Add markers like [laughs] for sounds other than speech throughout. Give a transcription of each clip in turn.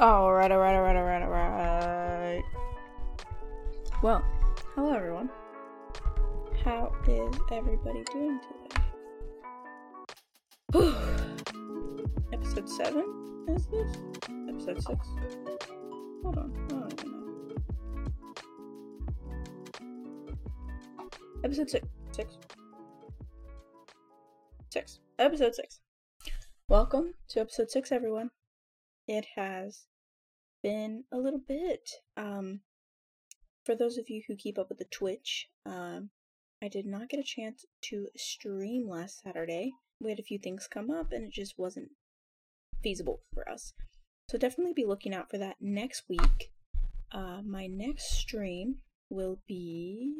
Oh, alright, alright, alright, alright, alright. Well, hello everyone. How is everybody doing today? [sighs] Episode 7? Is this? Episode 6? Hold on, I don't even know. Episode 6. 6? 6. Episode 6. Welcome to episode 6, everyone. It has been a little bit. Um, for those of you who keep up with the Twitch, um, I did not get a chance to stream last Saturday. We had a few things come up and it just wasn't feasible for us. So definitely be looking out for that next week. Uh, my next stream will be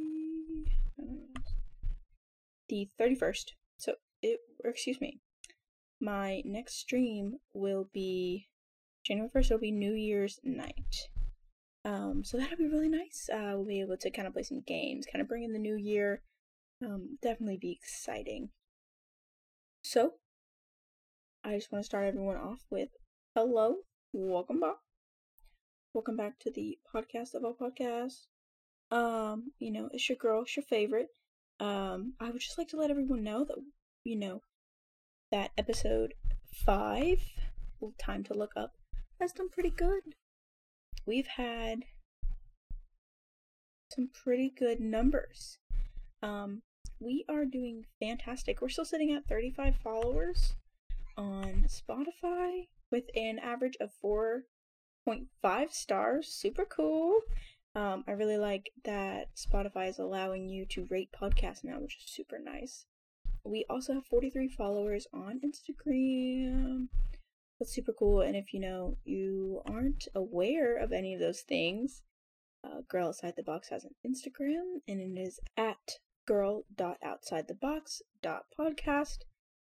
the 31st. So it, excuse me, my next stream will be January 1st, it'll be New Year's night. Um, so that'll be really nice. Uh, we'll be able to kind of play some games, kind of bring in the new year. Um, definitely be exciting. So, I just want to start everyone off with hello, welcome back. Welcome back to the podcast of all podcasts. Um, you know, it's your girl, it's your favorite. Um, I would just like to let everyone know that, you know, that episode five, time to look up, has done pretty good. We've had some pretty good numbers. Um, we are doing fantastic. We're still sitting at 35 followers on Spotify with an average of 4.5 stars. Super cool. Um, I really like that Spotify is allowing you to rate podcasts now, which is super nice. We also have 43 followers on Instagram. That's super cool. And if you know you aren't aware of any of those things, uh, Girl Outside the Box has an Instagram, and it is at girl.outsidethebox.podcast.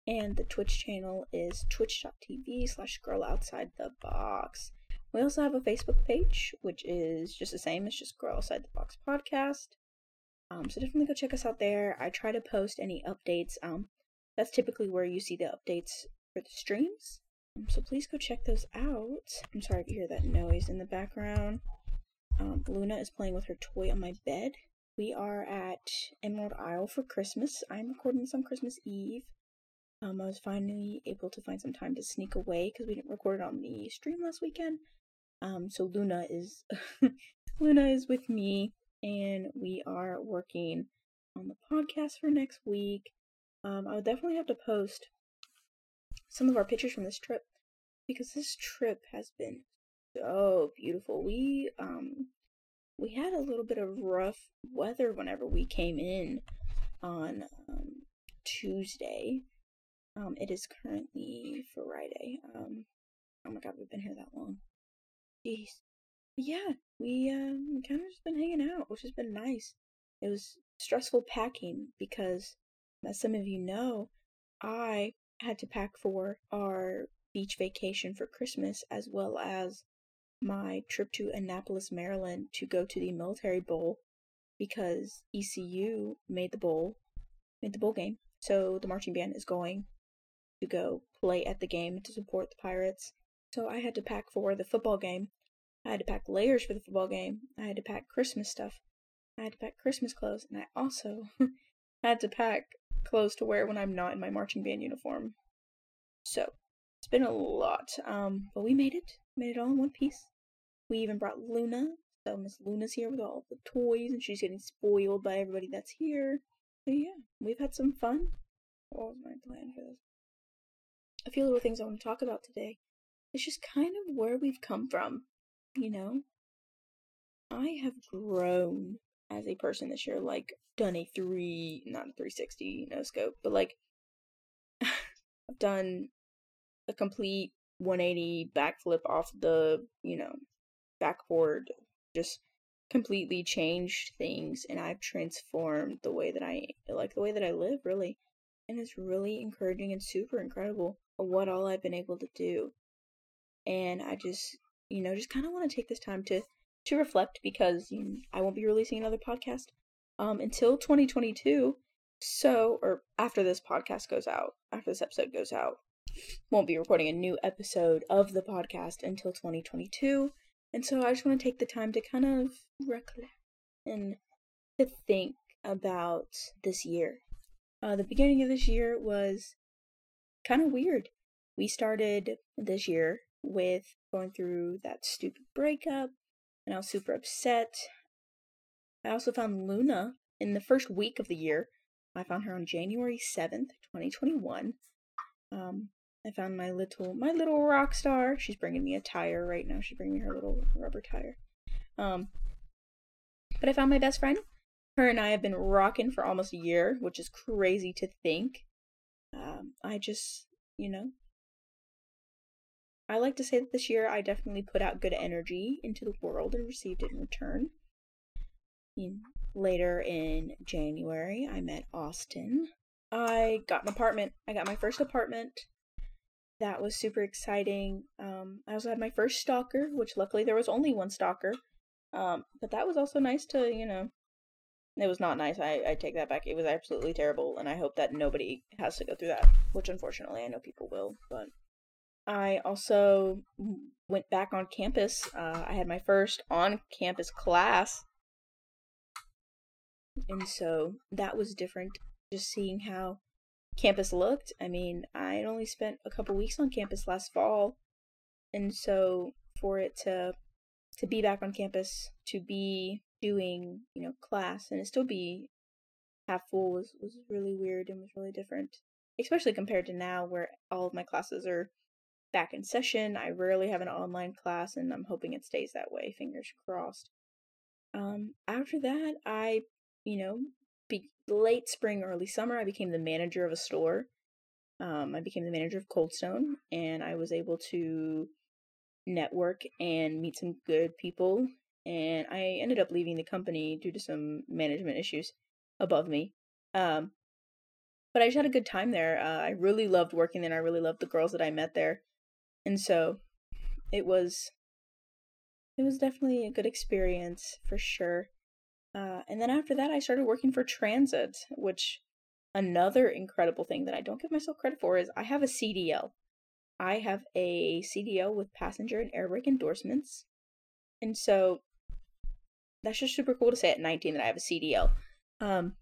And the Twitch channel is twitch.tv slash girl outside the box. We also have a Facebook page, which is just the same. It's just Girl Outside the Box Podcast. Um, so definitely go check us out there. I try to post any updates. Um, that's typically where you see the updates for the streams. Um, so please go check those out. I'm sorry if you hear that noise in the background. Um, Luna is playing with her toy on my bed. We are at Emerald Isle for Christmas. I'm recording this on Christmas Eve. Um, I was finally able to find some time to sneak away because we didn't record it on the stream last weekend. Um, so Luna is [laughs] Luna is with me, and we are working on the podcast for next week. Um, I would definitely have to post some of our pictures from this trip because this trip has been so beautiful. We um we had a little bit of rough weather whenever we came in on um, Tuesday. Um, it is currently Friday. Um, oh my god, we've been here that long. Jeez. Yeah, we um kind of just been hanging out, which has been nice. It was stressful packing because, as some of you know, I had to pack for our beach vacation for Christmas as well as my trip to Annapolis, Maryland to go to the military bowl because ECU made the bowl, made the bowl game. So the marching band is going to go play at the game to support the Pirates. So I had to pack for the football game. I had to pack layers for the football game. I had to pack Christmas stuff. I had to pack Christmas clothes, and I also [laughs] had to pack clothes to wear when I'm not in my marching band uniform. So it's been a lot, um, but we made it. Made it all in one piece. We even brought Luna, so Miss Luna's here with all the toys, and she's getting spoiled by everybody that's here. So yeah, we've had some fun. What was my plan for this? A few little things I want to talk about today. It's just kind of where we've come from, you know. I have grown as a person this year, like done a three, not a 360 no scope, but like [sighs] I've done a complete 180 backflip off the, you know, backboard, just completely changed things and I've transformed the way that I like the way that I live really. And it's really encouraging and super incredible what all I've been able to do. And I just, you know, just kind of want to take this time to to reflect because I won't be releasing another podcast um until 2022. So, or after this podcast goes out, after this episode goes out, won't be recording a new episode of the podcast until 2022. And so I just want to take the time to kind of recollect and to think about this year. Uh, the beginning of this year was kind of weird. We started this year with going through that stupid breakup, and I was super upset. I also found Luna in the first week of the year. I found her on January 7th, 2021. Um, I found my little my little rock star. She's bringing me a tire right now. She's bringing me her little rubber tire. Um, but I found my best friend. Her and I have been rocking for almost a year, which is crazy to think. Um, I just, you know, I like to say that this year I definitely put out good energy into the world and received it in return. Later in January, I met Austin. I got an apartment. I got my first apartment. That was super exciting. Um, I also had my first stalker, which luckily there was only one stalker. Um, but that was also nice to, you know, it was not nice. I, I take that back. It was absolutely terrible, and I hope that nobody has to go through that, which unfortunately I know people will, but I also went back on campus. Uh, I had my first on campus class. And so that was different, just seeing how campus looked. I mean, I had only spent a couple weeks on campus last fall. And so for it to to be back on campus, to be doing, you know, class and it still be half full was, was really weird and was really different. Especially compared to now where all of my classes are back in session. I rarely have an online class, and I'm hoping it stays that way. Fingers crossed. Um, after that, I, you know, be- late spring, early summer, I became the manager of a store. Um, I became the manager of Coldstone, and I was able to network and meet some good people. And I ended up leaving the company due to some management issues above me. Um, but I just had a good time there. Uh, I really loved working there. I really loved the girls that I met there and so it was it was definitely a good experience for sure. Uh, and then after that i started working for transit which another incredible thing that i don't give myself credit for is i have a cdl i have a cdl with passenger and air brake endorsements. And so that's just super cool to say at 19 that i have a cdl um,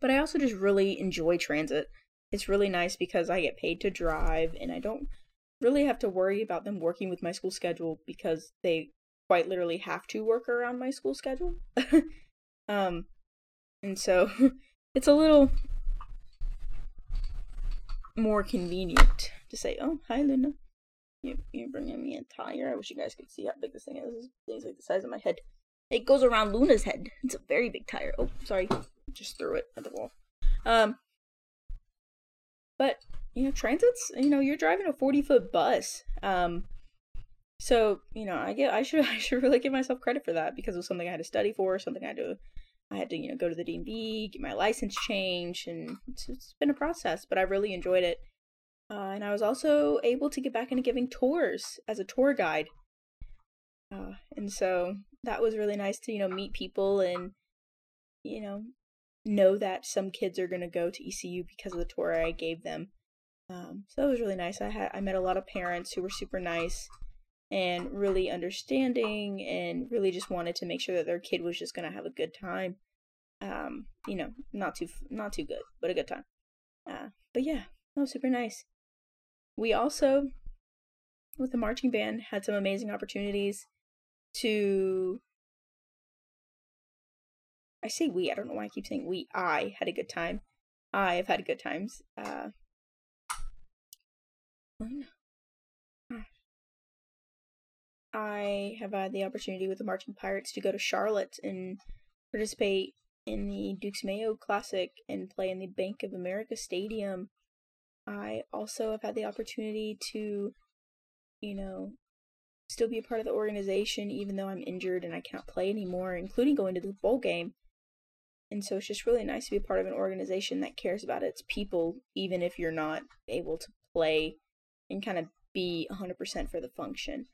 but i also just really enjoy transit. It's really nice because i get paid to drive and i don't really have to worry about them working with my school schedule because they quite literally have to work around my school schedule. [laughs] um, and so [laughs] it's a little more convenient to say, "Oh, hi, Luna. You you're bringing me a tire. I wish you guys could see how big this thing is. This thing's like the size of my head. It goes around Luna's head. It's a very big tire. Oh, sorry, just threw it at the wall. Um, but you know, transits, you know, you're driving a 40 foot bus. Um, so, you know, I get, I should, [laughs] I should really give myself credit for that because it was something I had to study for, something I had to, I had to, you know, go to the DMV, get my license changed, and it's, it's been a process, but I really enjoyed it. Uh, and I was also able to get back into giving tours as a tour guide. Uh, and so that was really nice to, you know, meet people and, you know, know that some kids are going to go to ECU because of the tour I gave them. Um, so that was really nice. I had I met a lot of parents who were super nice and really understanding and really just wanted to make sure that their kid was just gonna have a good time. Um, you know, not too not too good, but a good time. Uh, but yeah, that was super nice. We also, with the marching band, had some amazing opportunities to. I say we. I don't know why I keep saying we. I had a good time. I have had good times. Uh, I have had the opportunity with the Marching Pirates to go to Charlotte and participate in the Dukes Mayo Classic and play in the Bank of America Stadium. I also have had the opportunity to, you know, still be a part of the organization even though I'm injured and I can't play anymore, including going to the bowl game. And so it's just really nice to be a part of an organization that cares about its people, even if you're not able to play and kind of be 100% for the function.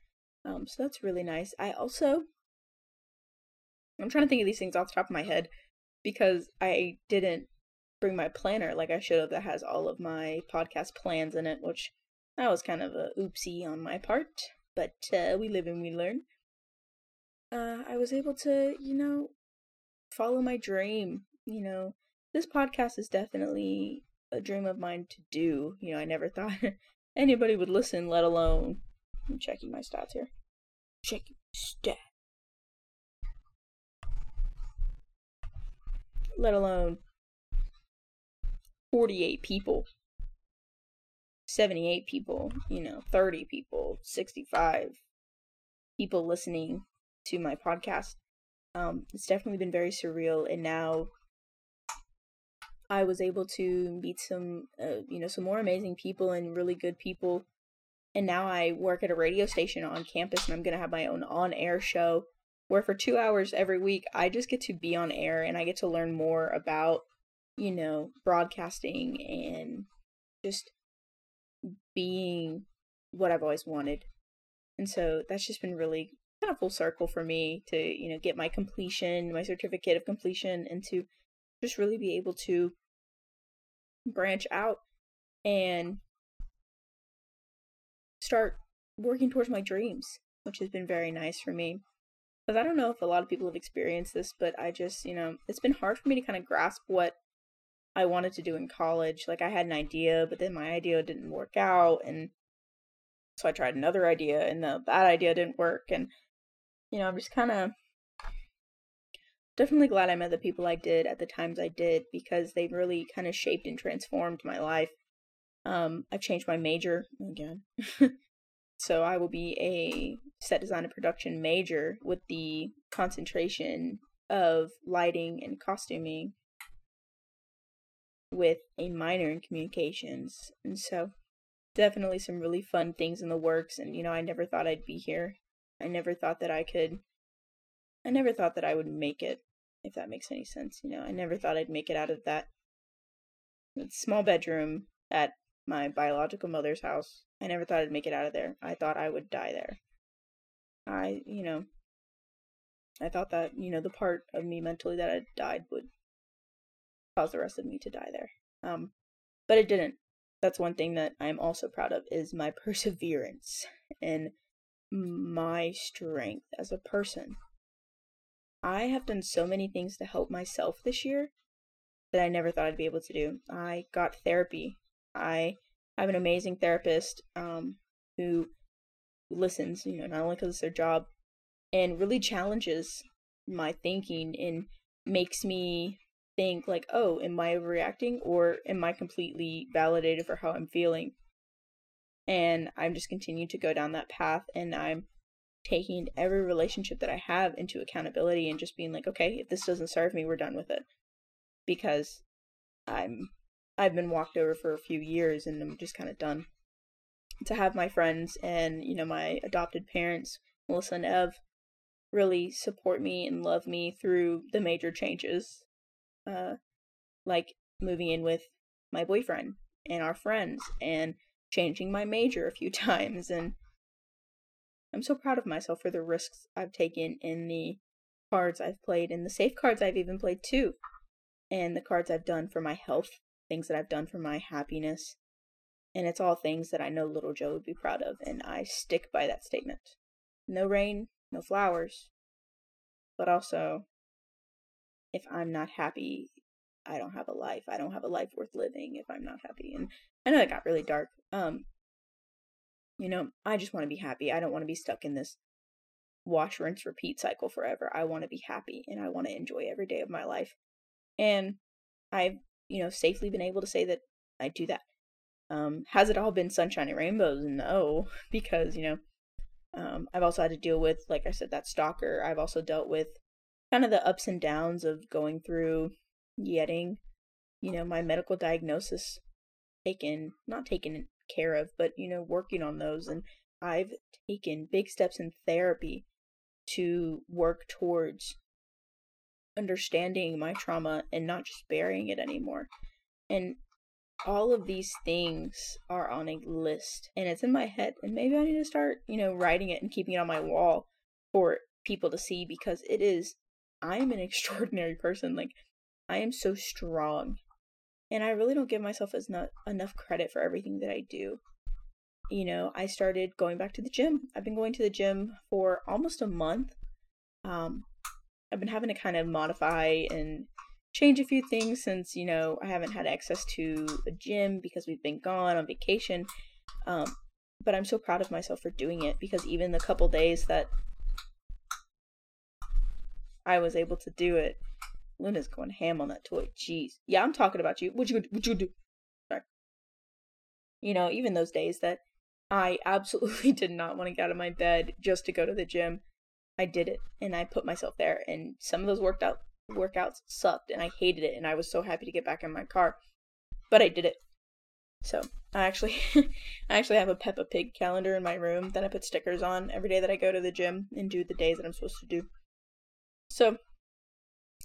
Um, so that's really nice. I also, I'm trying to think of these things off the top of my head because I didn't bring my planner like I should have that has all of my podcast plans in it, which that was kind of a oopsie on my part, but uh, we live and we learn. Uh, I was able to, you know, follow my dream. You know, this podcast is definitely a dream of mine to do. You know, I never [laughs] thought anybody would listen, let alone. I'm checking my stats here. Checking stat. Let alone 48 people, 78 people, you know, 30 people, 65 people listening to my podcast. Um, it's definitely been very surreal, and now I was able to meet some, uh, you know, some more amazing people and really good people. And now I work at a radio station on campus, and I'm gonna have my own on-air show where for two hours every week I just get to be on air and I get to learn more about you know, broadcasting and just being what I've always wanted. And so that's just been really kind of full circle for me to, you know, get my completion, my certificate of completion, and to just really be able to branch out and start working towards my dreams, which has been very nice for me. Because I don't know if a lot of people have experienced this, but I just, you know, it's been hard for me to kind of grasp what I wanted to do in college. Like I had an idea, but then my idea didn't work out and so I tried another idea and the, that idea didn't work and you know, I'm just kind of definitely glad I met the people I did at the times I did because they really kind of shaped and transformed my life. Um, I've changed my major again. [laughs] so I will be a set design and production major with the concentration of lighting and costuming with a minor in communications. And so definitely some really fun things in the works and you know, I never thought I'd be here. I never thought that I could I never thought that I would make it, if that makes any sense, you know. I never thought I'd make it out of that small bedroom at my biological mother's house. I never thought I'd make it out of there. I thought I would die there. I, you know, I thought that, you know, the part of me mentally that had died would cause the rest of me to die there. Um, but it didn't. That's one thing that I'm also proud of is my [laughs] perseverance and my strength as a person. I have done so many things to help myself this year that I never thought I'd be able to do. I got therapy. I have an amazing therapist um, who listens, you know, not only because it's their job, and really challenges my thinking and makes me think like, oh, am I overreacting or am I completely validated for how I'm feeling? And I'm just continuing to go down that path and I'm taking every relationship that I have into accountability and just being like, okay, if this doesn't serve me, we're done with it. Because I'm I've been walked over for a few years and I'm just kind of done. To have my friends and, you know, my adopted parents, Melissa and Ev, really support me and love me through the major changes uh, like moving in with my boyfriend and our friends and changing my major a few [laughs] times and I'm so proud of myself for the risks I've taken in the cards I've played and the safe cards I've even played too and the cards I've done for my health, things that I've done for my happiness. And it's all things that I know little Joe would be proud of and I stick by that statement. No rain, no flowers, but also if I'm not happy, I don't have a life. I don't have a life worth living if I'm not happy. And I know it got really dark. Um, you know, I just want to be happy. I don't want to be stuck in this wash, rinse, repeat cycle forever. I want to be happy and I want to enjoy every day of my life. And I've, you know, safely been able to say that I do that. Um, has it all been sunshine and rainbows? No, [laughs] because, you know, um, I've also had to deal with, like I said, that stalker. I've also dealt with kind of the ups and downs of going through getting, you know, my medical diagnosis taken, not taken care of, but, you know, working on those. And I've taken big steps in therapy to work towards understanding my trauma and not just burying it anymore. And all of these things are on a list and it's in my head. And maybe I need to start, you know, writing it and keeping it on my wall for people to see because it is I am an [laughs] extraordinary person. Like, I am so strong. And I really don't give myself as not enough credit for everything that I do. You know, I started going back to the gym. I've been going to the gym for almost a month. Um, I've been having to kind of modify and change a few things since, you know, I haven't had access to a gym because we've been gone on vacation. Um, but I'm so proud of myself for doing it because even the couple days that I was able to do it, Luna's going ham on that toy. Jeez. Yeah, I'm talking about you. What you what you do? Sorry. You know, even those days that I [laughs] absolutely did not want to get out of my bed just to go to the gym, I did it and I put myself there. And some of those worked out workouts sucked and I hated it and I was so happy to get back in my car. But I did it. So I actually [laughs] I actually have a Peppa Pig calendar in my room that I put stickers on every day that I go to the gym and do the days that I'm supposed to do. So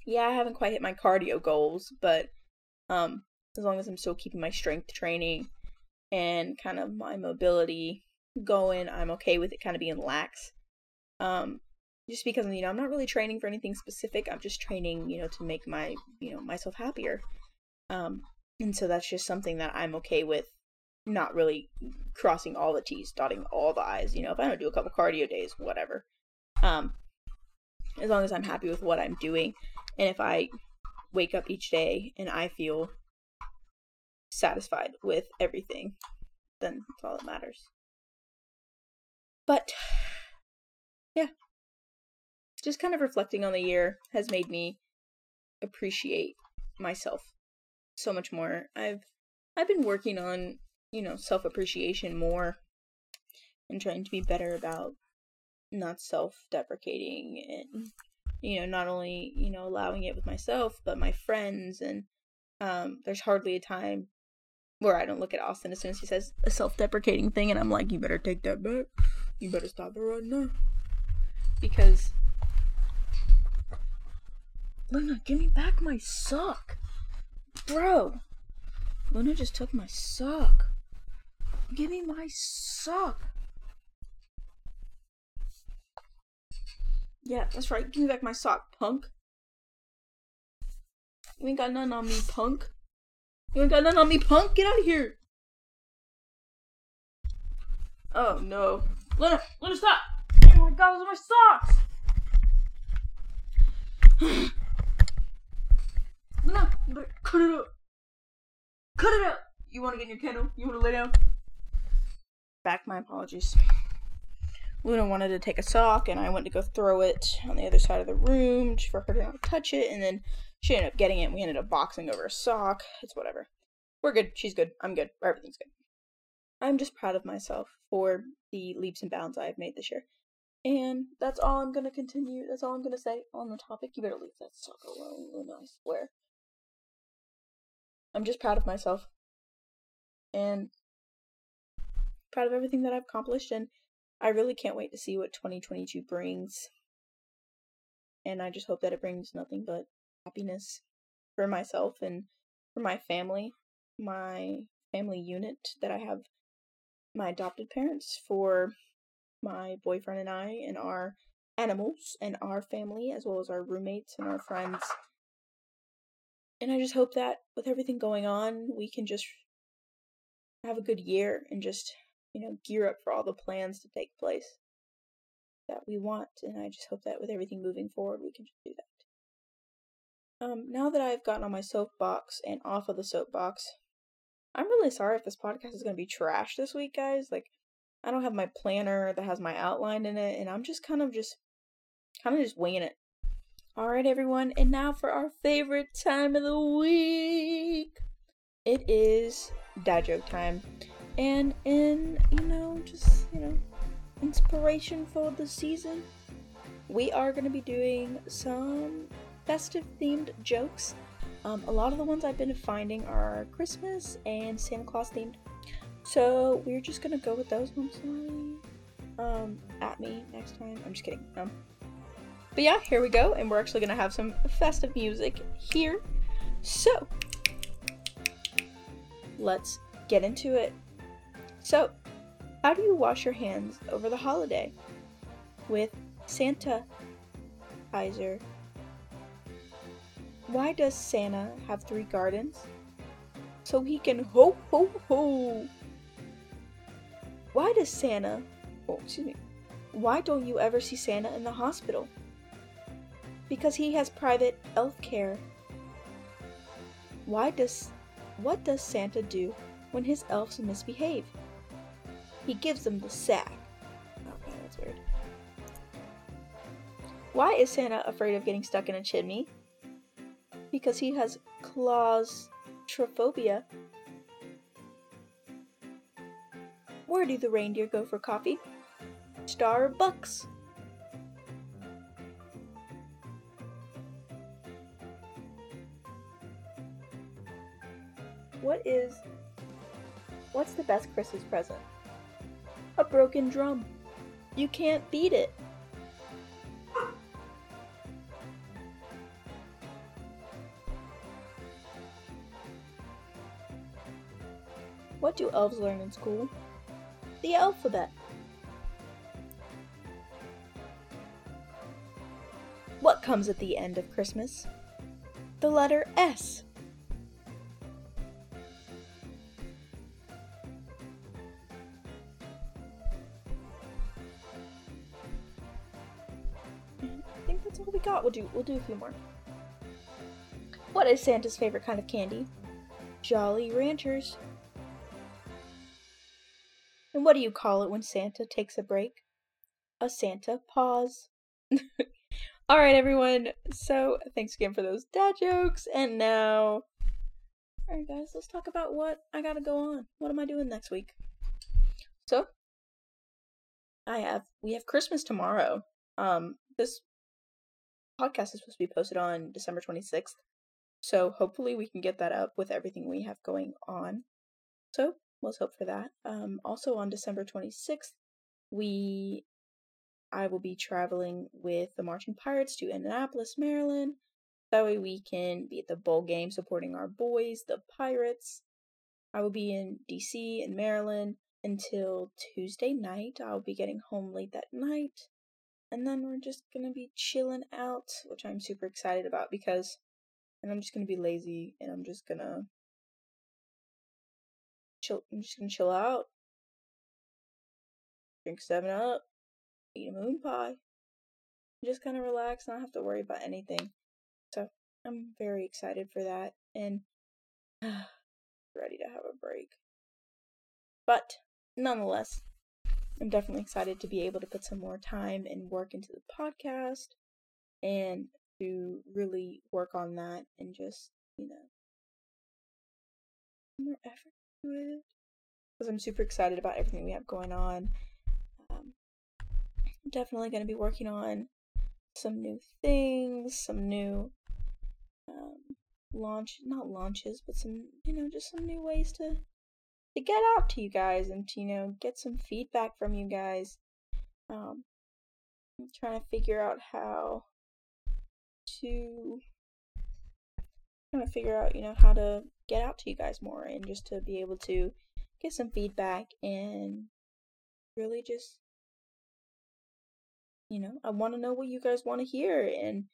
yeah, I haven't quite hit my cardio goals, but um as long as I'm still keeping my strength training and kind of my mobility going, I'm okay with it kind of being lax. Um just because you know I'm not really training for anything specific. I'm just training, you know, to make my, you know, myself happier. Um and so that's just something that I'm okay with not really crossing all the T's, dotting all the I's. You know, if I don't do a couple cardio days, whatever. Um, as long as I'm happy with what I'm doing. And if I wake up each day and I feel satisfied with everything, then that's all that matters. But, yeah. Just kind of reflecting on the year has made me appreciate myself so much more. I've I've been working on, you know, self-appreciation more and trying to be better about not self-deprecating and you know, not only, you know, allowing it with myself, but my friends and um there's hardly a time where I don't look at Austin as soon as he says a self-deprecating thing and I'm like, you better take that back. You better stop it right now. Because Luna, give me back my sock. Bro, Luna just took my sock. Give me my sock. Yeah, that's right. Give me back my sock, punk. You ain't got none on me, punk. You ain't got none on me, punk. Get out of here. Oh no. Luna, Luna, stop. Oh my god, those are my socks. [sighs] Luna, you better cut it up. Cut it up. You want to get in your kennel? You want to lay down? Back my apologies. Luna wanted to take a sock, and I went to go throw it on the other side of the room just for her to not touch it, and then she ended up getting it, and we ended up boxing over a sock. It's whatever. We're good. She's good. I'm good. Everything's good. I'm just proud of myself for the leaps and bounds I have made this year. And that's all I'm gonna continue. That's all I'm gonna say on the topic. You better leave that sock alone, Luna, I swear. I'm just proud of myself and proud of everything that I've accomplished and I really can't wait to see what 2022 brings. And I just hope that it brings nothing but happiness for myself and for my family, my family unit that I have my adopted parents, for my boyfriend and I, and our animals, and our family, as well as our roommates and our friends and I just hope that with everything going on, we can just have a good year and just, you know, gear up for all the plans to take place that we want. And I just hope that with everything moving forward, we can just do that. Um, now that I've gotten on my soapbox and off of the soapbox, I'm really sorry if this podcast is going to be trash this week, guys. Like, I don't have my planner that has my outline in it, and I'm just kind of just, kind of just winging it. All right, everyone, and now for our favorite time of the week. It is dad joke time, and in you know just you know inspiration for the season, we are going to be doing some festive themed jokes. Um, a lot of the ones I've been finding are Christmas and Santa Claus themed, so we're just gonna go with those. I'm. Um, at me next time. I'm just kidding. Um. But yeah, here we go, and we're actually gonna have some festive music here. So, let's get into it. So, how do you wash your hands over the holiday? With Santa Izer. Why does Santa have three gardens? so he can ho ho ho. Why does Santa, oh, excuse me, why don't you ever see Santa in the hospital? Because he has private elf care. Why does, what does Santa do when his elves misbehave? He gives them the sack. Oh, okay, that's weird. Why is Santa afraid of getting stuck in a chimney? Because he has claustrophobia. Where do the reindeer go for coffee? Starbucks. What is. What's the best Christmas present? A broken drum. You can't beat it. What do elves learn in school? The alphabet. What comes at the end of Christmas? The letter S. We'll do we'll do a few more. What is Santa's favorite kind of candy? Jolly Ranchers. And what do you call it when Santa takes a break? A Santa pause. [laughs] All right, everyone. So, thanks again for those dad jokes. And now, all right, guys, let's talk about what I gotta go on. What am I doing next week? So, I have we have Christmas tomorrow. Um, this podcast is supposed to be posted on December twenty sixth. So hopefully we can get that up with everything we have going on. So let's hope for that. Um, also on December 26th, we I will be traveling with the Marching Pirates to Indianapolis, Maryland. That way we can be at the bowl game supporting our boys, the Pirates. I will be in DC and Maryland until Tuesday night. I'll be getting home late that night. And then we're just gonna be chilling out, which I'm super excited about because and I'm just gonna be lazy and I'm just gonna chill I'm just gonna chill out. Drink seven up, eat a moon pie. Just kinda relax, and not have to worry about anything. So I'm very excited for that and [sighs] ready to have a break. But nonetheless, I'm definitely excited to be able to put some more time and work into the podcast and to really work on that and just, you know, more effort to it. Because I'm super excited about everything we have going on. Um, I'm definitely going to be working on some new things, some new um, launch, not launches, but some, you know, just some new ways to to get out to you guys and to, you know, get some feedback from you guys. Um, I'm trying to figure out how to kind of figure out, you know, how to get out to you guys more and just to be able to get some feedback and really just you know, I want to know what you guys want to hear and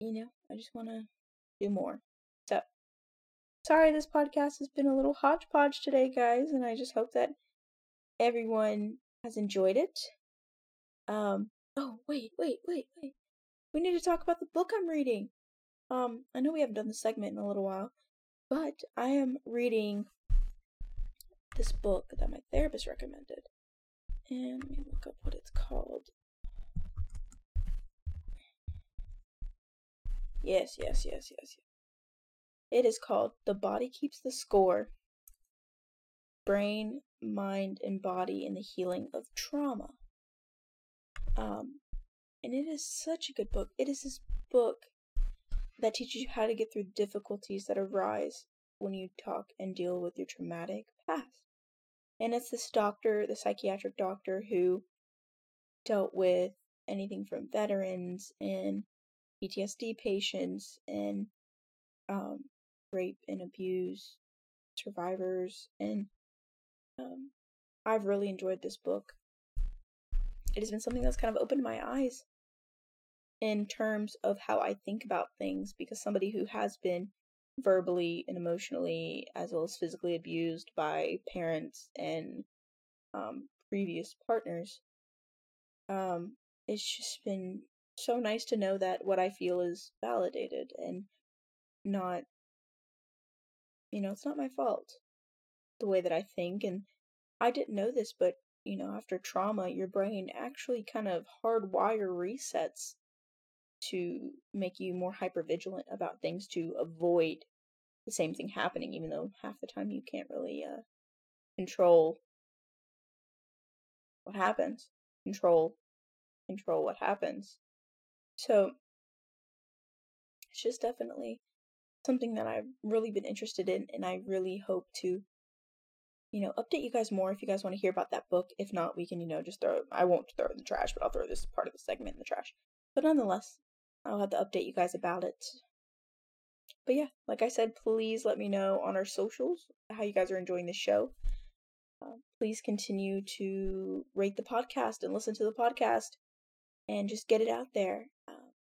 you know, I just want to do more. So, sorry this podcast has been a little hodgepodge today, guys, and I just hope that everyone has enjoyed it. Um, oh, wait, wait, wait, wait we need to talk about the book I'm reading. Um, I know we haven't done the segment in a little while, but I am reading this book that my therapist recommended. And let me look up what it's called. Yes, yes, yes, yes, yes. It is called The Body Keeps the Score Brain, Mind, and Body in the Healing of Trauma. Um, and it is such a good book. It is this book that teaches you how to get through difficulties that arise when you talk and deal with your traumatic past. And it's this doctor, the psychiatric doctor, who dealt with anything from veterans and PTSD patients and um, rape and abuse survivors. And um, I've really enjoyed this book it has been something that's kind of opened my eyes in terms of how I think about things because somebody who has been verbally and emotionally as well as physically abused by parents and um, previous partners. Um, it's just been so nice to know that what I feel is validated and not, you know, it's not my fault the way that I think. And I didn't know this, but, you know, after trauma, your brain actually kind of hardwire resets to make you more hyper vigilant about things to avoid the same thing happening, even though half the time you can't really uh, control what happens, control control what happens. So it's just definitely something that I've really been interested in, and I really hope to, you know, update you guys more if you guys want to hear about that book. If not, we can, you know, just throw. I won't throw it in the trash, but I'll throw this part of the segment in the trash. But nonetheless, I'll have to update you guys about it. But yeah, like I said, please let me know on our socials how you guys are enjoying the show. Uh, please continue to rate the podcast and listen to the podcast and just get it out there. Um,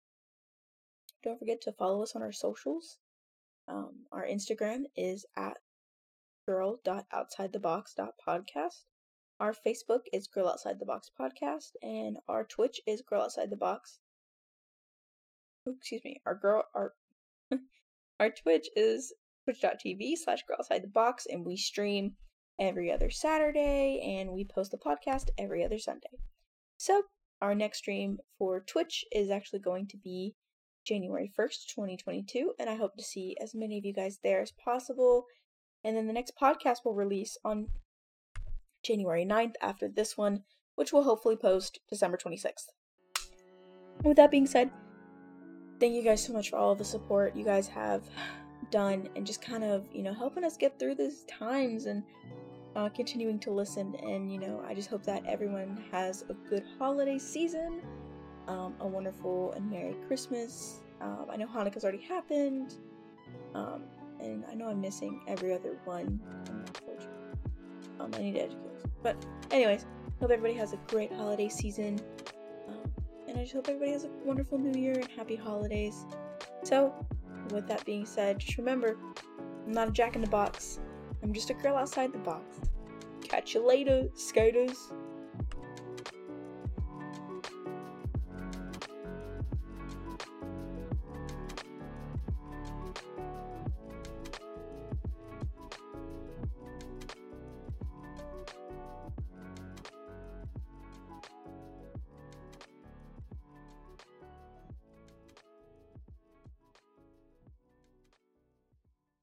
don't forget to follow us on our socials. Um, our Instagram is at girl.outsidethebox.podcast. Our Facebook is Girl Outside the Box Podcast, and our Twitch is Girl Outside the Box. Oh, excuse me. Our girl, our [laughs] our Twitch is twitch.tv slash Girl Outside the Box, and we stream every other Saturday, and we post the podcast every other Sunday. So our next stream for Twitch is actually going to be January 1st, 2022, and I hope to see as many of you guys there as possible. And then the next podcast will release on January 9th after this one, which will hopefully post December 26th. And with that being said, thank you guys so much for all the support you guys have done and just kind of, you know, helping us get through these times and uh, continuing to listen. And, you know, I just hope that everyone has a good holiday season, um, a wonderful and Merry Christmas. Um, I know Hanukkah's already happened, um, and I know I'm missing every other one. Um, I need to educate. But, anyways, hope everybody has a great holiday season. Um, and I just hope everybody has a wonderful new year and happy holidays. So, with that being said, just remember I'm not a jack in the box. I'm just a girl outside the box. Catch you later, skaters.